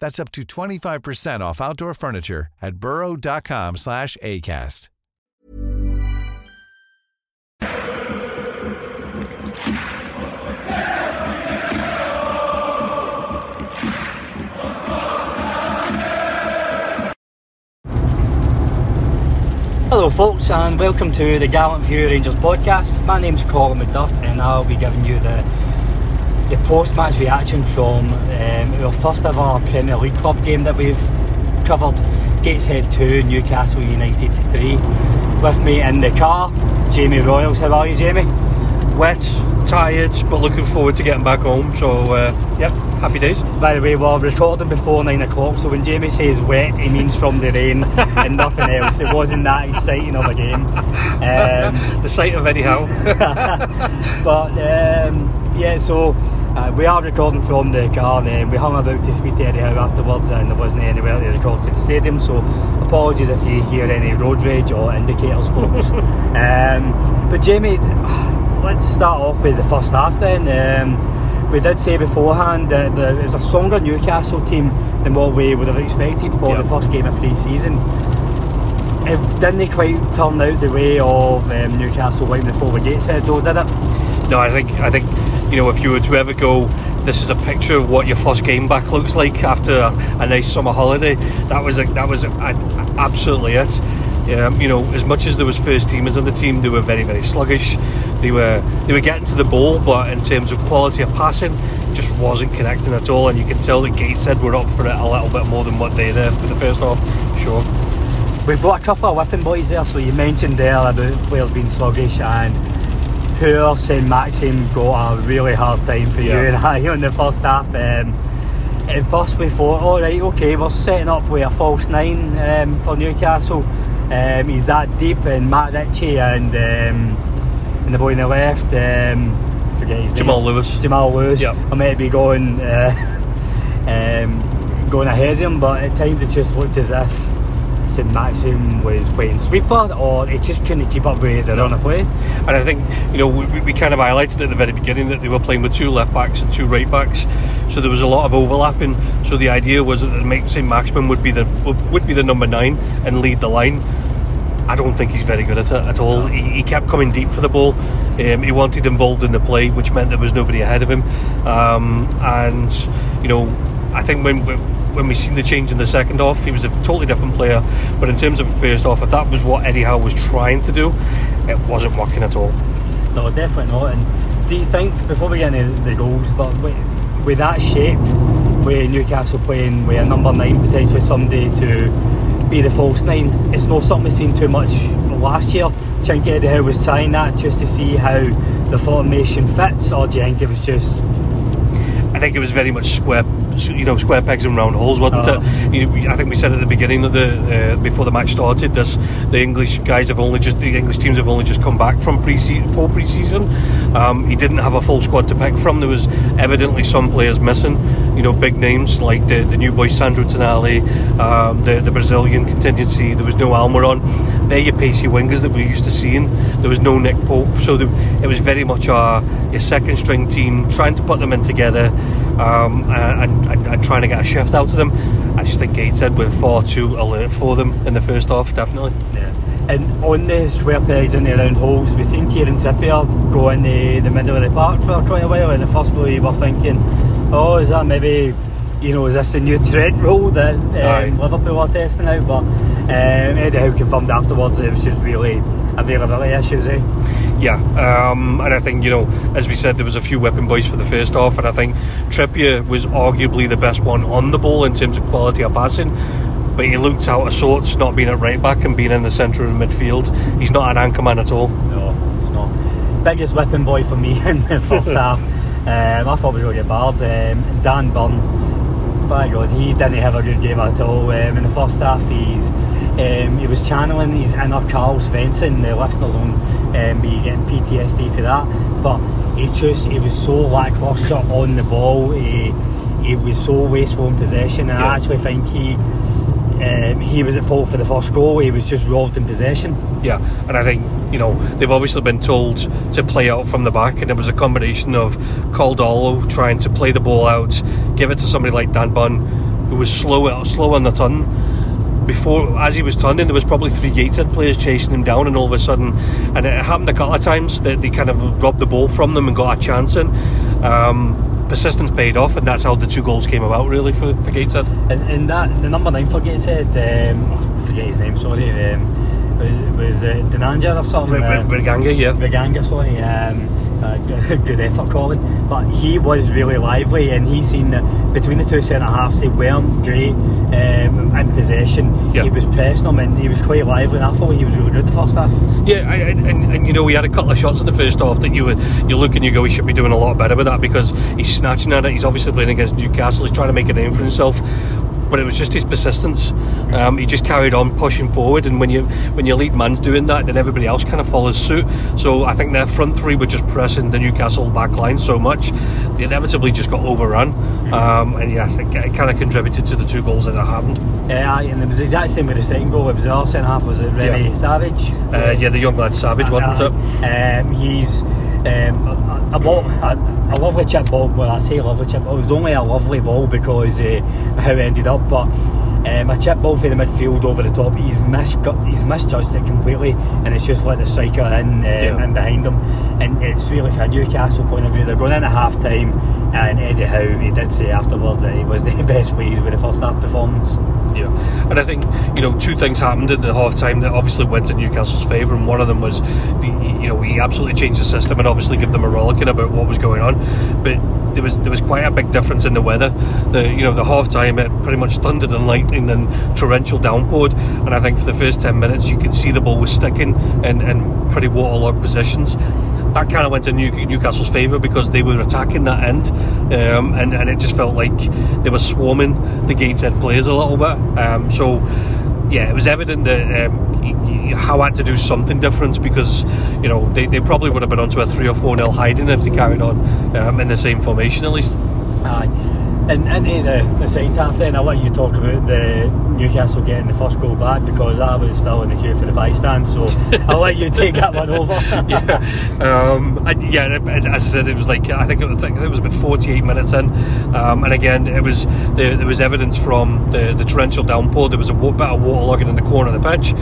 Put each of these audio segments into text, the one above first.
That's up to 25% off outdoor furniture at burrow.com slash ACAST. Hello, folks, and welcome to the Gallant Few Rangers podcast. My name's Colin McDuff, and I'll be giving you the the post-match reaction from um, our first ever Premier League club game that we've covered. Gateshead 2, Newcastle United 3. With me in the car, Jamie Royals. How are you, Jamie? wet, tired, but looking forward to getting back home. So, uh, yep, happy days. By the way, we're recording before 9 o'clock, so when Jamie says wet, he means from the rain and nothing else. It wasn't that exciting of a game. Um, the sight of Howe. but um, yeah, so uh, we are recording from the car. And we hung about to speak to Eddie Howe afterwards, and there wasn't anywhere to record for the stadium. So apologies if you hear any road rage or indicators, folks. um, but Jamie, let's start off with the first half then. Um, we did say beforehand that the, it was a stronger Newcastle team than what we would have expected for Yeah. the first game of pre-season. It didn't quite turn out the way of um, Newcastle winning before the Gateshead though, did it? no, I think I think you know if you were to ever go, this is a picture of what your first game back looks like after a, a nice summer holiday. That was a, that was a, absolutely it. Um, you know, as much as there was first teamers on the team, they were very very sluggish. They were they were getting to the ball, but in terms of quality of passing, just wasn't connecting at all. And you can tell that Gateshead were up for it a little bit more than what they did for the first half. Sure. We've got a couple of whipping boys there, so you mentioned there about players being sluggish and poor St Maxim got a really hard time for you Yeah. and I on the first half. Um, at first we thought, all right, okay, we're setting up with a false nine um, for Newcastle. Um, he's that deep, and Matt Ritchie and um, and the boy on the left, um, forget his Jamal name. Lewis. Jamal Lewis. Yep. I might be going uh, um, going ahead of him, but at times it just looked as if St Maxim was playing sweeper, or it just couldn't keep up with the run of play. And I think, you know, we, we kind of highlighted at the very beginning that they were playing with two left backs and two right backs, so there was a lot of overlapping. So the idea was that St Maximin would be the would, would be the number nine and lead the line. I don't think he's very good at it at all. He, he kept coming deep for the ball. Um, he wanted involved in the play, which meant there was nobody ahead of him. Um, and you know, I think when when when we seen the change in the second half, he was a totally different player. But in terms of first half, if that was what Eddie Howe was trying to do, it wasn't working at all. No, definitely not. And do you think before we get into the goals, but with, with that shape, with Newcastle playing with a number nine potentially someday to be the false nine, it's not something we've seen too much last year. Do you think Eddie Howe was trying that just to see how the formation fits, or do you think it was just I think it was very much square you know square pegs and round holes, wasn't Oh. it? I think we said at the beginning of the uh, before the match started, this the English guys have only just the English teams have only just come back from pre for pre-season. Um, he didn't have a full squad to pick from. There was evidently some players missing. You know, big names like the, the new boy Sandro Tonali, um, the the Brazilian contingency. There was no Almiron. They're your pacey wingers that we're used to seeing. There was no Nick Pope, so the, it was very much our your second string team trying to put them in together um, and, and, and trying to get a shift out of them. I just think Gateshead were far too alert for them in the first half, definitely. Yeah. And on the square pegs in the round holes, we've seen Kieran Trippier go in the, the middle of the park for quite a while. And at first we were thinking, oh, is that maybe, you know, is this the new Trent rule that um, Liverpool are testing out? But um, Eddie Howe confirmed afterwards that it was just really availability issues, eh? Yeah, um, and I think you know, as we said, there was a few weapon boys for the first half, and I think Trippier was arguably the best one on the ball in terms of quality of passing. But he looked out of sorts, not being at right back and being in the centre of the midfield. He's not an anchor man at all. No, it's not. Biggest whipping boy for me in the first half. Um, I thought it was really bad. Um, Dan Burn, by God, he didn't have a good game at all. Um, in the first half, he's um, he was channeling his inner Carl Svensson. The listeners will um, be getting PTSD for that. But he just he was so lacklustre on the ball. He he was so wasteful in possession, and Yeah. I actually think he. Um, he was at fault for the first goal. He was just robbed in possession. Yeah, and I think you know they've obviously been told to play out from the back, and it was a combination of Caldolo trying to play the ball out, give it to somebody like Dan Burn, who was slow slow on the turn. Before, as he was turning, there was probably three Gateshead players chasing him down, and all of a sudden, and it happened a couple of times that they kind of robbed the ball from them and got a chance in. Um, persistence paid off, and that's how the two goals came about, really, for, for Gateshead. And, and that the number nine for Gateshead, um, I forget his name. Sorry, um, was, was uh, Denanja or something. R- R- um, Riganga, yeah. Reganga, sorry. Um, uh, good, effort, Colin. But he was really lively, and he seen that between the two centre halves, they weren't great um, in possession. Yeah. He was pressing them, and he was quite lively. And I thought he was really good the first half. Yeah, I- I- and, and you know, he had a couple of shots in the first half that you were you look and you go, he should be doing a lot better with that because he's snatching at it. He's obviously playing against Newcastle. He's trying to make a name for himself. But it was just his persistence. Um, he just carried on pushing forward, and when you when your lead man's doing that, then everybody else kind of follows suit. So I think their front three were just pressing the Newcastle back line so much, they inevitably just got overrun. Um, and yes, it, it kind of contributed to the two goals as it happened. Yeah, and it was exactly the exact same with the second goal. It was the other centre half. Was it Remi Yeah. Savage? Uh, yeah, the young lad Savage, wasn't it? Um, he's um, a, a, ball, a, a lovely chip ball. Well, I say lovely chip. It was only a lovely ball because uh, how it ended up, but. Um, a chip ball for the midfield over the top. He's mis- he's misjudged it completely, and it's just let the striker in um, Yeah. in behind him. And it's really from a Newcastle point of view. They're going in at half time, and Eddie Howe he did say afterwards that he was the best pleased with the first half performance. Yeah, and I think you know two things happened at the half time that obviously went in Newcastle's favour, and one of them was, the, you know, he absolutely changed the system and obviously give them a rollicking about what was going on, but there was there was quite a big difference in the weather. The you know the half time it pretty much thundered and lightning and torrential downpoured, and I think for the first ten minutes you could see the ball was sticking in, in pretty waterlogged positions. That kind of went in New, Newcastle's favour because they were attacking that end, um, and and it just felt like they were swarming the Gateshead players a little bit. Um, so yeah, it was evident that um, Howe had to do something different because you know they, they probably would have been onto a three or four nil hiding if they carried on um, in the same formation at least. Aye. And into the, the second half then, I'll let you talk about the Newcastle getting the first goal back because I was still in the queue for the bystand, so I'll let you take that one over. yeah, um, I, yeah. As, I said, it was like I think it, I think it was about 48 minutes in, um, and again, it was there, there was evidence from the, the torrential downpour. There was a bit of waterlogging in the corner of the pitch.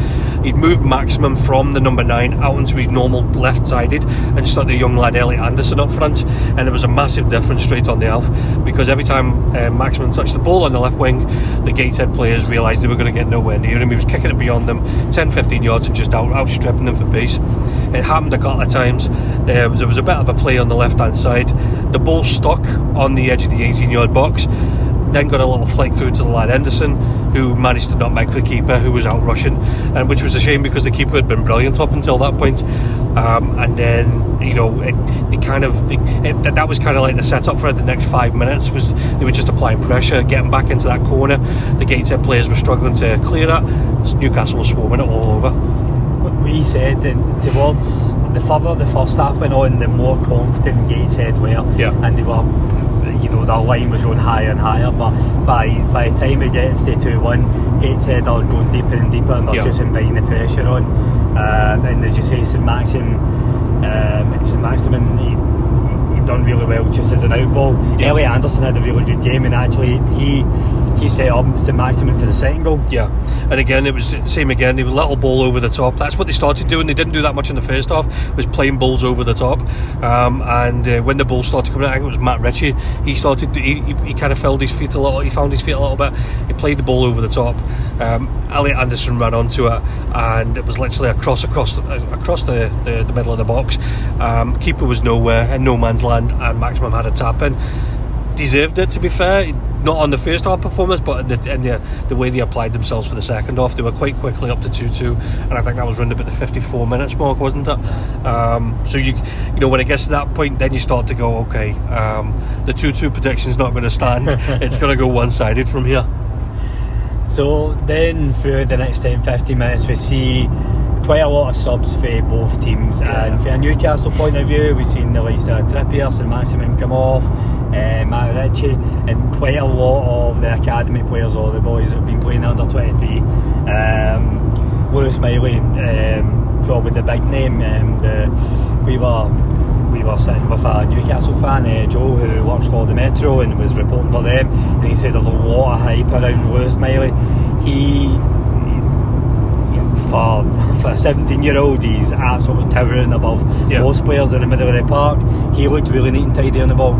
He'd moved Maximin from the number nine out into his normal left-sided and stuck the young lad Elliot Anderson up front, and there was a massive difference straight on the half because every time uh, Maximin touched the ball on the left wing, the Gateshead players realised they were going to get nowhere near him. He was kicking it beyond them, 10-15 yards, and just out, outstripping them for pace. It happened a couple of times. Um, there was a bit of a play on the left-hand side. The ball stuck on the edge of the 18-yard box. Then got a little flick through to the lad Anderson, who managed to not make the keeper, who was out rushing, and which was a shame because the keeper had been brilliant up until that point. Um, and then you know it, it kind of it, it, that was kind of like the setup for the next five minutes was they were just applying pressure, getting back into that corner. The Gateshead players were struggling to clear that. Newcastle was swarming it all over. We said towards the further the first half went on, the more confident Gateshead were, Yeah. and they were. You know, their line was going higher and higher, but by by the time it gets to 2 1, Gateshead are going deeper and deeper, and they're Yeah. just inviting the pressure on. Um, and as you say, St Maxim, um, St Maximin, done really well just as an outball. Yeah. Elliot Anderson had a really good game, and actually, he he set up St Maximin for the second goal. Yeah, and again it was the same again. They were little ball over the top. That's what they started doing. They didn't do that much in the first half. Was playing balls over the top. Um, and uh, when the ball started coming out, I think it was Matt Ritchie. He started. He, he, he kind of filled his feet a little. He found his feet a little bit. He played the ball over the top. Um, Elliot Anderson ran onto it, and it was literally across across the, uh, across the, the, the middle of the box. Um, keeper was nowhere in no man's land, and Maximin had a tap in. Deserved it to be fair not on the first half performance, but in the, in the the way they applied themselves for the second half, they were quite quickly up to two two, and I think that was around about the fifty four minutes mark, wasn't it? Um, so you you know when it gets to that point, then you start to go, okay, um, the two two prediction's not going to stand. it's going to go one sided from here. So then through the next 10 15 minutes, we see quite a lot of subs for both teams. Yeah. And from a Newcastle point of view, we've seen the likes of Trippier and Maximin come off, uh, Matt Ritchie, and quite a lot of the academy players or the boys that have been playing under 23. Um, Lewis Miley, um, probably the big name. Um, the, we were we were sitting with a Newcastle fan, uh, Joe, who works for the Metro and was reporting for them, and he said there's a lot of hype around Lewis Miley. He, for for a 17 year old, he's absolutely towering above Yeah. most players in the middle of the park. He looked really neat and tidy on the ball.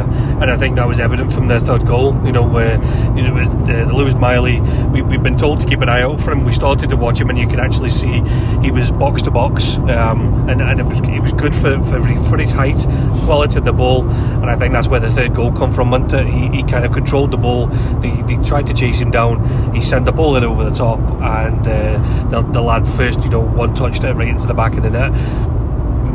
And I think that was evident from the third goal. You know, where you know the, the Lewis Miley, we, we've been told to keep an eye out for him. We started to watch him, and you could actually see he was box to box, um, and, and it was it was good for for, for his height, quality of the ball, and I think that's where the third goal come from. Wasn't? He, he kind of controlled the ball. They, they tried to chase him down. He sent the ball in over the top, and uh, the, the lad first, you know, one touched it right into the back of the net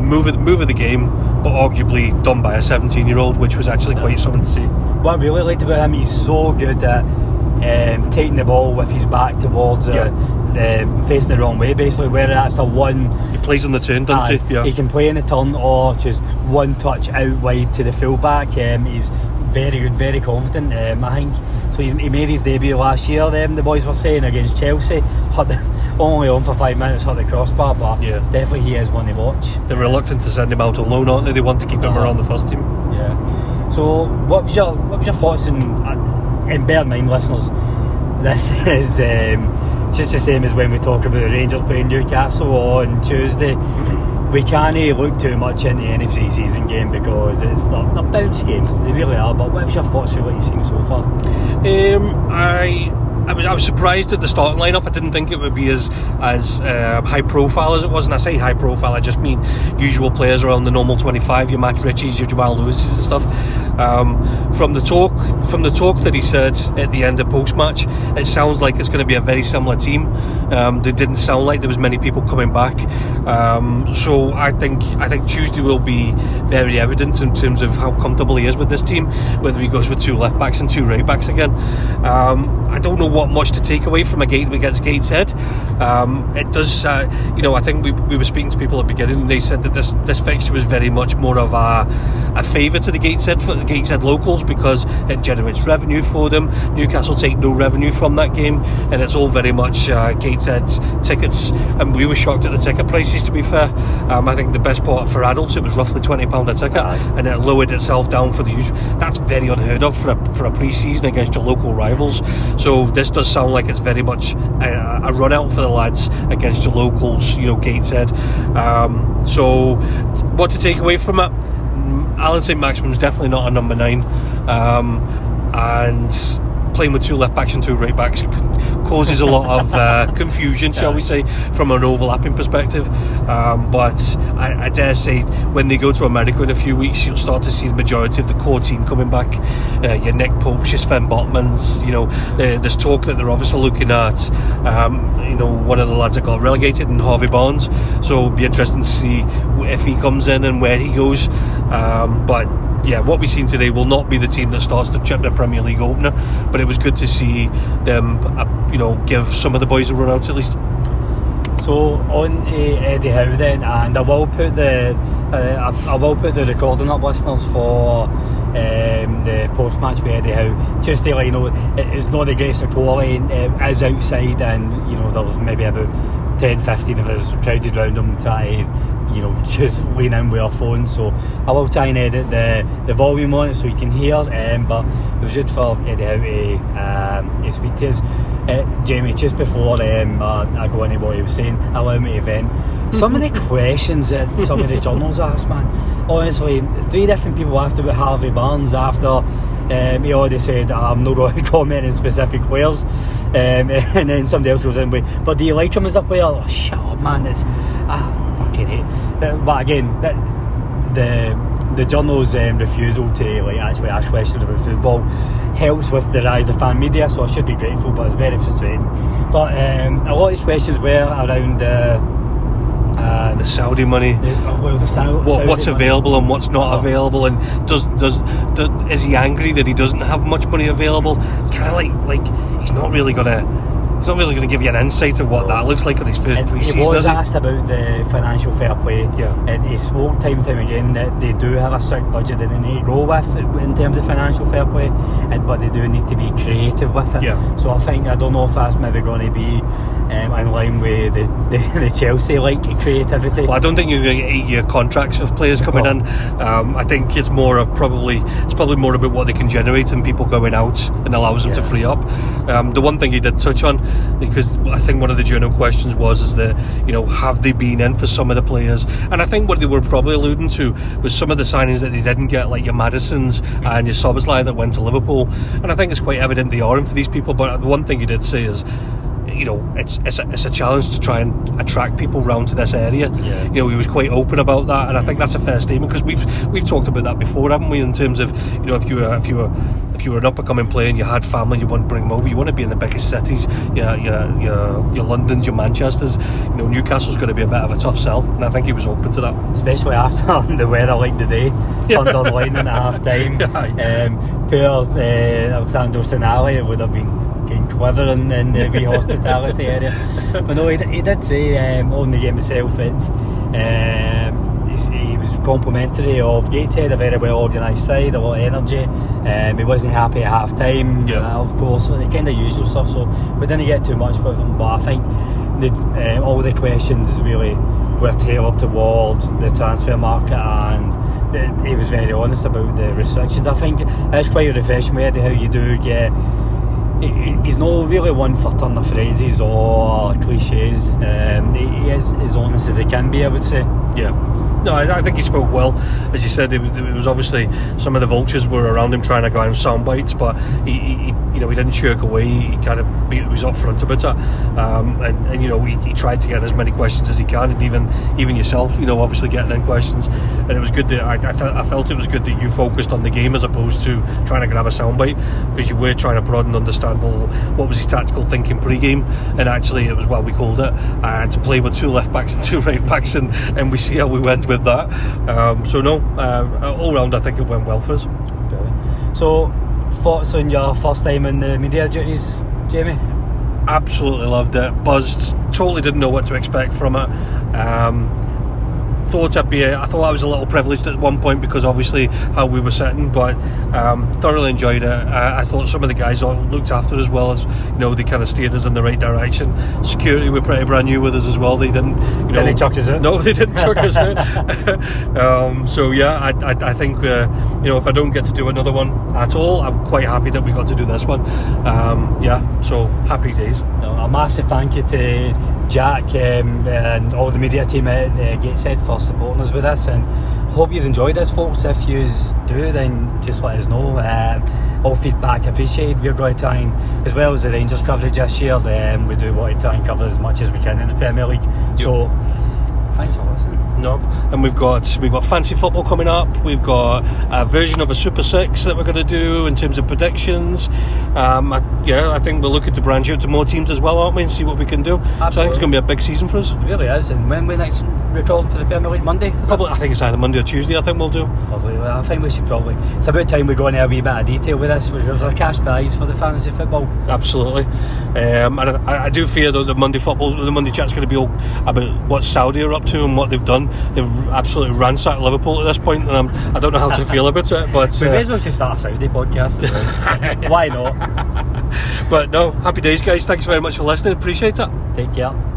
move of, move of the game, but arguably done by a 17 year old, which was actually quite something to see. What I really liked about him, he's so good at um, taking the ball with his back towards uh, um, facing the wrong way, basically, whether that's a one. He plays on the turn, doesn't he? Yeah. He can play in the turn or just one touch out wide to the fullback. Um, he's very good, very confident. Um, I think so. He, he made his debut last year. Um, the boys were saying against Chelsea, had the, only on for five minutes at the crossbar, but Yeah. definitely he is one to watch. They're reluctant to send him out on loan, aren't they? They want to keep him around the first team. Yeah. So, what was your what was your thoughts on? uh, And bear in mind, listeners, this is um, just the same as when we talk about the Rangers playing Newcastle on Tuesday. We can't look too much into any pre-season game because it's they're, they're bounce games. They really are. But what was your thoughts on what you've seen so far? Um, I. I was, I was surprised at the starting lineup. I didn't think it would be as as uh, high profile as it was, and I say high profile. I just mean usual players around the normal twenty-five, your Matt Ritchies, your Jamal Lewises and stuff. Um, from the talk, from the talk that he said at the end of post match, it sounds like it's going to be a very similar team. Um, didn't sound like there was many people coming back, um, so I think I think Tuesday will be very evident in terms of how comfortable he is with this team, whether he goes with two left backs and two right backs again. Um, I don't know what much to take away from a game against Gateshead. Um, it does, uh, you know, I think we, we were speaking to people at the beginning, and they said that this this fixture was very much more of a a favour to the Gateshead for the Gateshead locals because it generates revenue for them. Newcastle take no revenue from that game, and it's all very much uh, Gateshead's tickets. And we were shocked at the ticket prices. To be fair, um, I think the best part for adults it was roughly twenty pound a ticket, and it lowered itself down for the usual. That's very unheard of for a for a pre-season against your local rivals. So this does sound like it's very much a, a run out for the lads against your locals. You know, Gateshead. Um, so what to take away from it? Allan St Maximin's definitely not a number nine, um, and playing with two left backs and two right backs causes a lot of uh, confusion, shall we say, from an overlapping perspective. Um, but I, I, dare say, when they go to America in a few weeks, you'll start to see the majority of the core team coming back. Uh, your Nick Popes, your Sven Botmans. You know, uh, there's talk that they're obviously looking at. Um, you know, one of the lads that got relegated, and Harvey Barnes. So it'll be interesting to see if he comes in and where he goes. Um, but yeah, what we've seen today will not be the team that starts to chip the Premier League opener, but it was good to see them, uh, you know, give some of the boys a run out at least. So on to Eddie Howe then, and I will put the uh, I, I, will put the recording up, listeners, for um, the post match with Eddie Howe. Just to let you know, it, it's not the greatest of quality. It is outside, and you know there was maybe about 10, 15 of us crowded around him trying to, you know, just lean in with our phones. So I will try and edit the, the volume on it so you can hear. Um, but it was good for Eddie Howe to, um, to speak to us. Uh, Jamie, just before um, uh, I go into what he was saying, allow me to vent. Some of the questions that some of the journals asked, man, honestly, three different people asked about Harvey Barnes after um, he already said I'm not going to comment on specific players, um, and then somebody else goes in with, but do you like him as a player? Oh, shut up, man! It's ah, fucking hate. But again, that, the the journal's um, refusal to like actually ask questions about football helps with the rise of fan media, so I should be grateful, but it's very frustrating. But um, a lot of these questions were around. Uh, uh, the Saudi money, the, well, the Saudi, what, what's Saudi available and what's not oh. available, and does, does does is he angry that he doesn't have much money available? Kind of like like he's not really gonna He's not really going to give you an insight of what that looks like on his first pre-season. He was asked about the financial fair play, yeah. and he spoke time and time again that they do have a strict budget that they need to go with in terms of financial fair play, and, but they do need to be creative with it. Yeah. So I think I don't know if that's maybe going to be um, in line with the, the, the Chelsea like creativity. Well, I don't think you're going to get eight-year contracts with players coming oh. in. Um, I think it's more of probably it's probably more about what they can generate and people going out and allows them yeah. to free up. Um, the one thing he did touch on because I think one of the journal questions was is that you know have they been in for some of the players? And I think what they were probably alluding to was some of the signings that they didn't get like your Madisons and your Szoboszlai that went to Liverpool. And I think it's quite evident they are in for these people. But the one thing he did say is you know, it's it's a, it's a, challenge to try and attract people round to this area. Yeah. You know, he was quite open about that, and I think that's a fair statement because we've we've talked about that before, haven't we? In terms of you know, if you were if you were if you were an up and coming player and you had family, you want to bring them over. You want to be in the biggest cities, your your your, your London's, your Manchester's. You know, Newcastle's going to be a bit of a tough sell, and I think he was open to that. Especially after the weather like today, yeah. thunder lightning at half time. Yeah. Um, poor uh, Alessandro Tonali would have been quivering in the wee hospitality area. But no, he, he did say um, on the game itself, it's um, he was complimentary of Gateshead, a very well organised side, a lot of energy. Um, he wasn't happy at half time, yeah. uh, of course, the kind of usual stuff. So we didn't get too much from him, but I think the, uh, all the questions really were tailored towards the transfer market and he was very honest about the restrictions. I think it's quite refreshing how you do get he's not really one for turning phrases or cliches. Um, he is as honest as he can be, I would say. Yeah. No, I, I, think he spoke well. As you said, it was, it was, obviously some of the vultures were around him trying to go sound bites, but he, he, you know, he didn't shirk away. He kind of he was upfront about it, um, and, and you know, he, he, tried to get as many questions as he can, and even even yourself, you know, obviously getting in questions. And it was good that I, I, th- I felt it was good that you focused on the game as opposed to trying to grab a soundbite because you were trying to prod and understand well what was his tactical thinking pre-game, and actually it was what we called it uh, to play with two left backs and two right backs, and, and we see how we went with that. Um, so no, uh, all round I think it went well for us. Brilliant. So thoughts on your first time in the media duties, Jamie? Absolutely loved it. Buzzed. Totally didn't know what to expect from it. Um, thought I'd be. A, I thought I was a little privileged at one point because obviously how we were sitting, but um, thoroughly enjoyed it. I, I, thought some of the guys looked after as well as you know they kind of steered us in the right direction. Security were pretty brand new with us as well. They didn't, you know, they chucked us out. No, they didn't chuck us out. um, so yeah, I, I, I think uh, you know if I don't get to do another one at all, I'm quite happy that we got to do this one. Um, yeah, so happy days. No, a massive thank you to Jack um, and all the media team at uh, Gateshead for supporting us with this and hope you've enjoyed this folks. If you do then just let us know. Um, all feedback appreciated. We're going to try and as well as the Rangers coverage this year um, we do want to try and cover as much as we can in the Premier League. Yep. so thanks for listening no, and we've got we've got fancy football coming up. We've got a version of a Super Six that we're going to do in terms of predictions. Um, I, yeah, I think we're looking to branch out to more teams as well, aren't we, and see what we can do. Absolutely. So I think it's going to be a big season for us. It really is. And when we next record for the Premier League Monday? Probably, I think it's either Monday or Tuesday. I think we'll do. Probably. Well, I think we should probably. It's about time we go into a wee bit of detail with this. There's a cash prize for the fantasy football. Absolutely. Um, and I, I, do fear that the Monday football, the Monday chat's going to be all about what Saudi are up to and what they've done they've absolutely ransacked Liverpool at this point, and I'm, I do not know how to feel about it. But we uh, may as well just start a Saudi podcast. Why not? but no, happy days, guys. Thanks very much for listening. Appreciate it. Take care.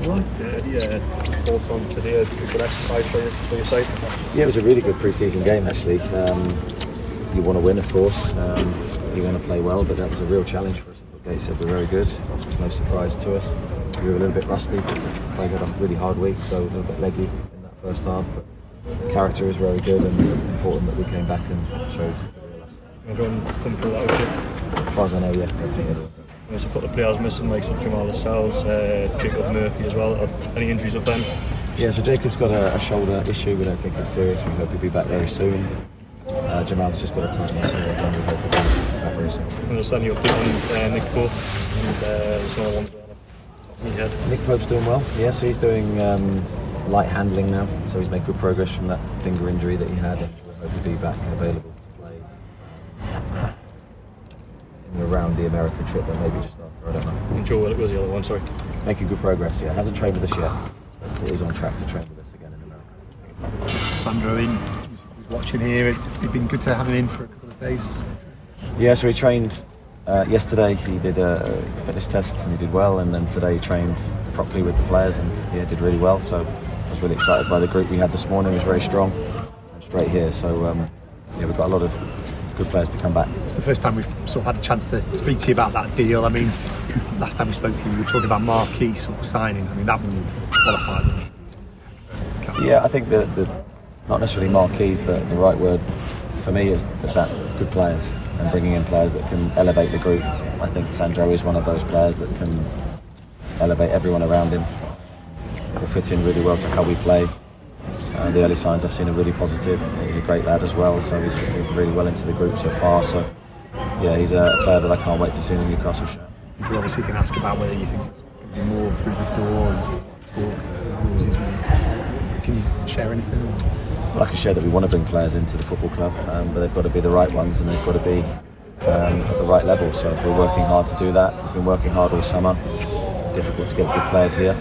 burrow.com/acast. Yeah, it was a really good pre-season game actually. Um, you want to win, of course. Um, you want to play well, but that was a real challenge for us. Gateshead were very good. No surprise to us. We were a little bit rusty. Players had a really hard week, so a little bit leggy in that first half. But character is very good, and important that we came back and showed. Everyone come through that? As far as I know, yeah. There's a couple of players missing, like some Jamal Lascelles, uh, Jacob Murphy as well. Any injuries of them? Yeah, so Jacob's got a, a, shoulder issue. We don't think it's serious. We hope he'll be back very soon. Uh, Jamal's just got a tight muscle. Again, we hope he'll be back very soon. I understand you update on uh, Nick Pope and uh, there's another one. Nick Pope's doing well. Yeah, so he's doing um, light handling now. So he's made good progress from that finger injury that he had. And we hope to be back and available around the American trip, but maybe just after. I don't know. And Joe, it was the other one. Sorry. Making good progress. Yeah, hasn't trained with us yet, but is on track to train with us again in America. Sandro in, who's watching here. It'd been good to have him in for a couple of days. Yeah, so he trained uh, yesterday. He did a fitness test and he did well, and then today he trained properly with the players and yeah, did really well. So I was really excited by the group we had this morning. It was very strong and straight here. So um, yeah, we've got a lot of good players to come back. It's the first time we've sort of had a chance to speak to you about that deal. I mean, last time we spoke to you, we were talking about marquee sort of signings. I mean, that one qualified. Yeah, I think that the, not necessarily marquees the, the right word for me is that, that good players and bringing in players that can elevate the group. I think Sandro is one of those players that can elevate everyone around him. Will fit in really well to how we play. Uh, the early signs I've seen are really positive. He's a great lad as well, so he's fitting really well into the group so far. So, yeah, he's a player that I can't wait to see in the Newcastle shirt. You obviously can ask about whether you think there's going to be more through the door and talk. Can you share anything? Well, I can share that we want to bring players into the football club, um, but they've got to be the right ones and they've got to be um, at the right level. So we're working hard to do that. We've been working hard all summer. Difficult to get good players here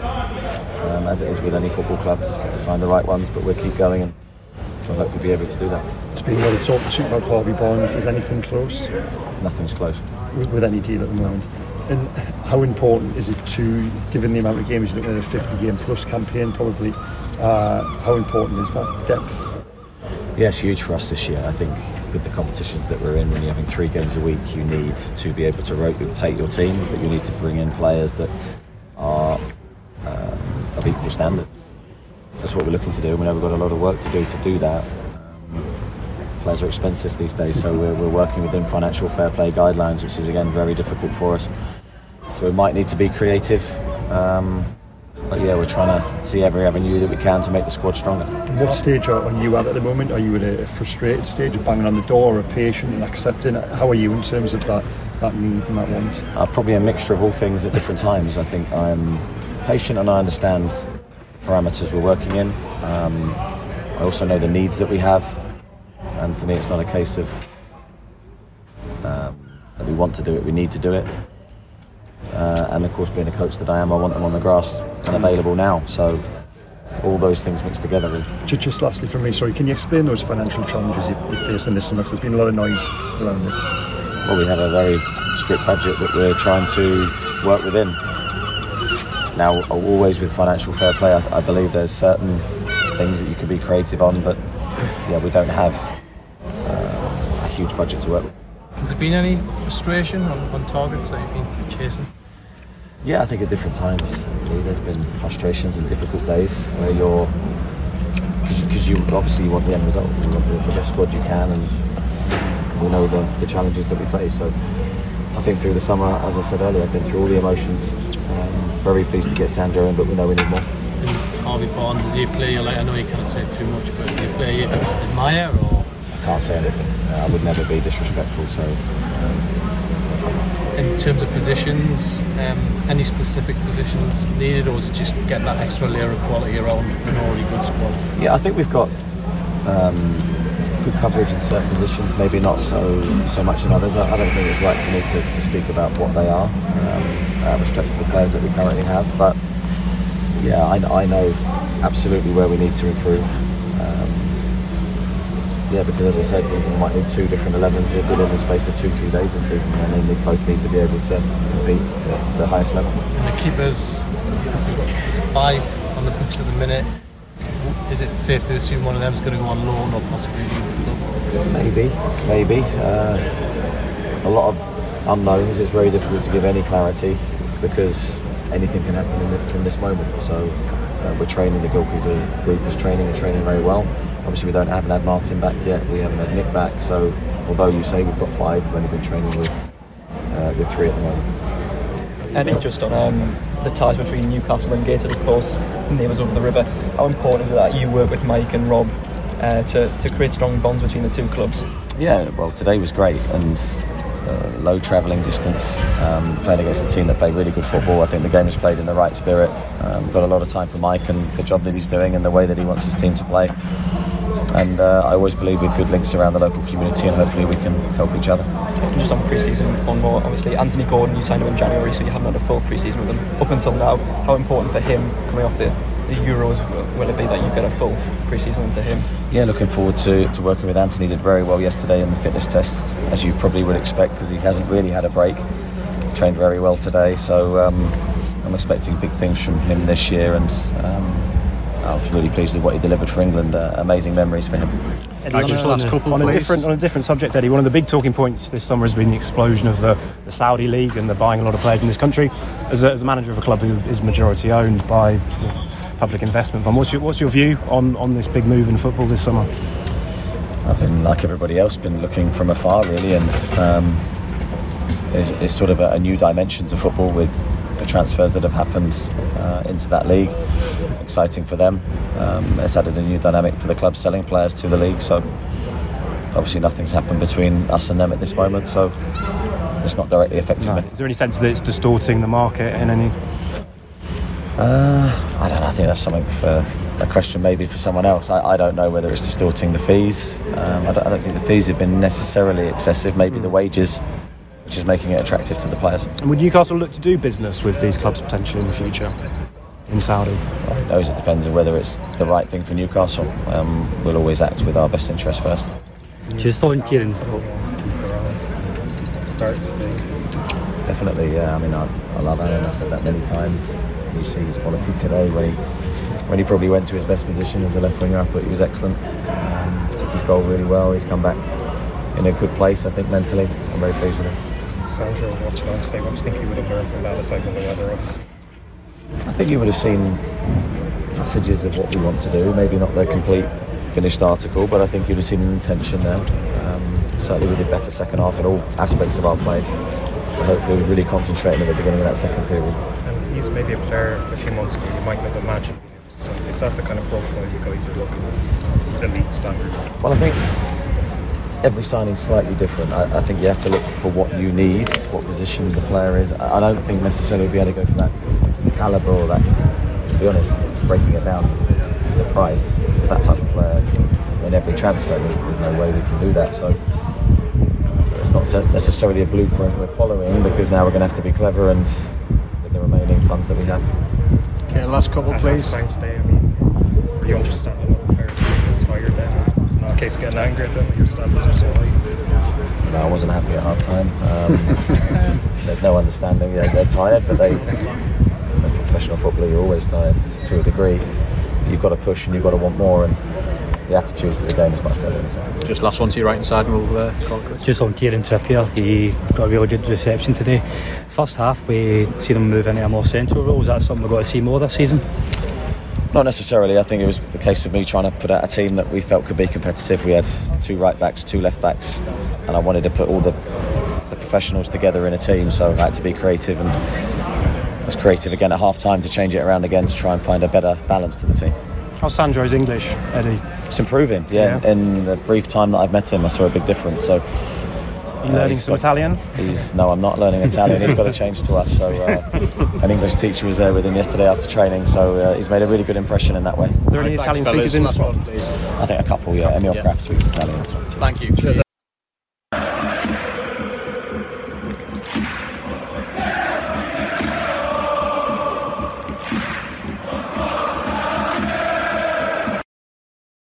um, as it is with any football clubs, to, sign the right ones. But we'll keep going and I hope we'll hopefully be able to do that. It's been of talk about Harvey Barnes. Is anything close? Nothing's close. With, with any deal at the moment. And how important is it to, given the amount of games you're looking at a 50 game plus campaign probably, uh, how important is that depth? Yeah, it's huge for us this year. I think with the competitions that we're in, when you're having three games a week, you need to be able to rotate your team, but you need to bring in players that of equal standard. That's what we're looking to do. We know we've got a lot of work to do to do that. Um, players are expensive these days, so we're, we're working within financial fair play guidelines, which is again very difficult for us. So we might need to be creative. Um, but yeah, we're trying to see every avenue that we can to make the squad stronger. What stage are, you at at the moment? Are you at a frustrated stage of banging on the door, or patient and accepting? How are you in terms of that, that need and that want? Uh, probably a mixture of all things at different times. I think I'm patient and I understand parameters we're working in. Um, I also know the needs that we have, and for me, it's not a case of um, that we want to do it, we need to do it. Uh, and of course, being a coach that I am, I want them on the grass and available now. So all those things mixed together. Really. Just, lastly from me, sorry, can you explain those financial challenges you're facing this summer? Because there's been a lot of noise around it. Well, we have a very strict budget that we're trying to work within. Now, always with financial fair play, I, I believe there's certain things that you can be creative on, but yeah, we don't have uh, a huge budget to work with. Has there been any frustration on, on targets that you've been chasing? Yeah, I think at different times. There's been frustrations and difficult days where you're because you, you, obviously you want the end result. You want the, the best squad you can, and we know the, the, challenges that we face. So I think through the summer, as I said earlier, I've been through all the emotions. Um, very pleased to get Sandro in, but we know we need more. And Harvey Barnes, is he a player? Like I know you can't say too much, but is he a player you admire or? I can't say anything. Uh, I would never be disrespectful. So. Um, in terms of positions, um, any specific positions needed, or is it just get that extra layer of quality around an already good squad? Yeah, I think we've got um, good coverage in certain positions, maybe not so so much in others. I, I don't think it's right for me to, to speak about what they are. Um, Have respect for the players that we currently have, but yeah, I, I know absolutely where we need to improve. Um, yeah, because as I said, we might need two different 11s within the space of two, three days this season, and then they both need to be able to compete at the highest level. And the keepers, five on the books at the minute. Is it safe to assume one of them is going to go on loan or possibly leave the club? Maybe, maybe. Uh, a lot of unknowns. It's very difficult to give any clarity because anything can happen in, the, in this moment. So uh, we're training. The goalkeeper group is training and training very well. Obviously, we don't haven't had Martin back yet. We haven't had Nick back. So, although you say we've got five, we've only been training with uh, with three at the moment. Eddie, just on um, the ties between Newcastle and Gateshead, of course, neighbours over the river. How important is it that you work with Mike and Rob uh, to, to create strong bonds between the two clubs? Yeah, well, today was great and low travelling distance, um, playing against a team that play really good football. I think the game was played in the right spirit. Um, got a lot of time for Mike and the job that he's doing and the way that he wants his team to play and uh, I always believe with good links around the local community and hopefully we can help each other. Just on pre-season, one more. Obviously, Anthony Gordon, you signed him in January, so you haven't had a full pre-season with him up until now. How important for him coming off the, the Euros will it be that you get a full pre-season into him? Yeah, looking forward to, to working with Anthony. Did very well yesterday in the fitness test, as you probably would expect, because he hasn't really had a break. Trained very well today, so um, I'm expecting big things from him this year and. Um, I was really pleased with what he delivered for England. Uh, amazing memories for him. Eddie, on, a, last couple, on a different on a different subject, Eddie. One of the big talking points this summer has been the explosion of the, the Saudi league and the buying a lot of players in this country. As a, as a manager of a club who is majority owned by public investment fund, what's your what's your view on, on this big move in football this summer? I've been like everybody else, been looking from afar really, and um, it's, it's sort of a, a new dimension to football with the transfers that have happened uh, into that league. Exciting for them. Um, it's added a new dynamic for the club selling players to the league. So obviously nothing's happened between us and them at this moment. So it's not directly affecting no. me. Is there any sense that it's distorting the market in any? Uh, I don't know. I think that's something for a question maybe for someone else. I, I don't know whether it's distorting the fees. Um, I, don't, I, don't, think the fees have been necessarily excessive. Maybe mm. the wages which is making it attractive to the players. And would Newcastle look to do business with these clubs potentially in the future in Saudi? Well, who knows? It depends on whether it's the right thing for Newcastle. Um, we'll always act with our best interest first. Just on Kieran. Start today. Definitely, yeah. I mean, I, I love Aaron. I've said that many times. You see his quality today when he when he probably went to his best position as a left winger. I thought he was excellent. Um, took his goal really well. He's come back in a good place, I think, mentally. I'm very pleased with him. Sandro watching on today, what do you think he would have learned from that aside from the weather? I think you would have seen passages of what we want to do. Maybe not the complete finished article, but I think you'd have seen an intention there. Um, certainly, we did better second half in all aspects of our play. So hopefully, we really concentrating at the beginning of that second period. He's maybe a player a few months ago you might never imagine. So is that the kind of profile you guys are looking at? Elite standard? Well, I think every signing is slightly different. I, I, think you have to look for what you need, what position the player is. I, I don't think necessarily we'll be able to go for that calibre or that, to be honest, breaking it down, the price, that type of player in every transfer. There's, there's no way we can do that. So it's not necessarily a blueprint we're following because now we're going to have to be clever and funds that we have. Okay, last couple, please. Today, I mean, were you understanding what the players were tired then? It's not a case of getting angry at them, your standards are so high. No, I wasn't happy at half time. Um, there's no understanding. Yeah, they're tired, but they, as professional footballer, you're always tired to a degree. You've got to push and you've got to want more. And the attitude to the game is much better. Just last one to your right hand side, and we'll uh, call it Just on Kieran Trippier, he got a really good reception today. First half, we see them move into a more central role. Is that something we're going to see more this season? Not necessarily. I think it was the case of me trying to put out a team that we felt could be competitive. We had two right backs, two left backs, and I wanted to put all the, the professionals together in a team. So I had to be creative and was creative again at half time to change it around again to try and find a better balance to the team. How's Sandro's English, Eddie? It's improving. Yeah. yeah. In the brief time that I've met him, I saw a big difference. So. Are you uh, learning some got, Italian? He's no, I'm not learning Italian. he's got to change to us. So uh, an English teacher was there with him yesterday after training. So uh, he's made a really good impression in that way. Are there any Italian speakers in this one? I think a couple. Yeah, Emil yeah. Krafth speaks Italian. Thank you. Cheers.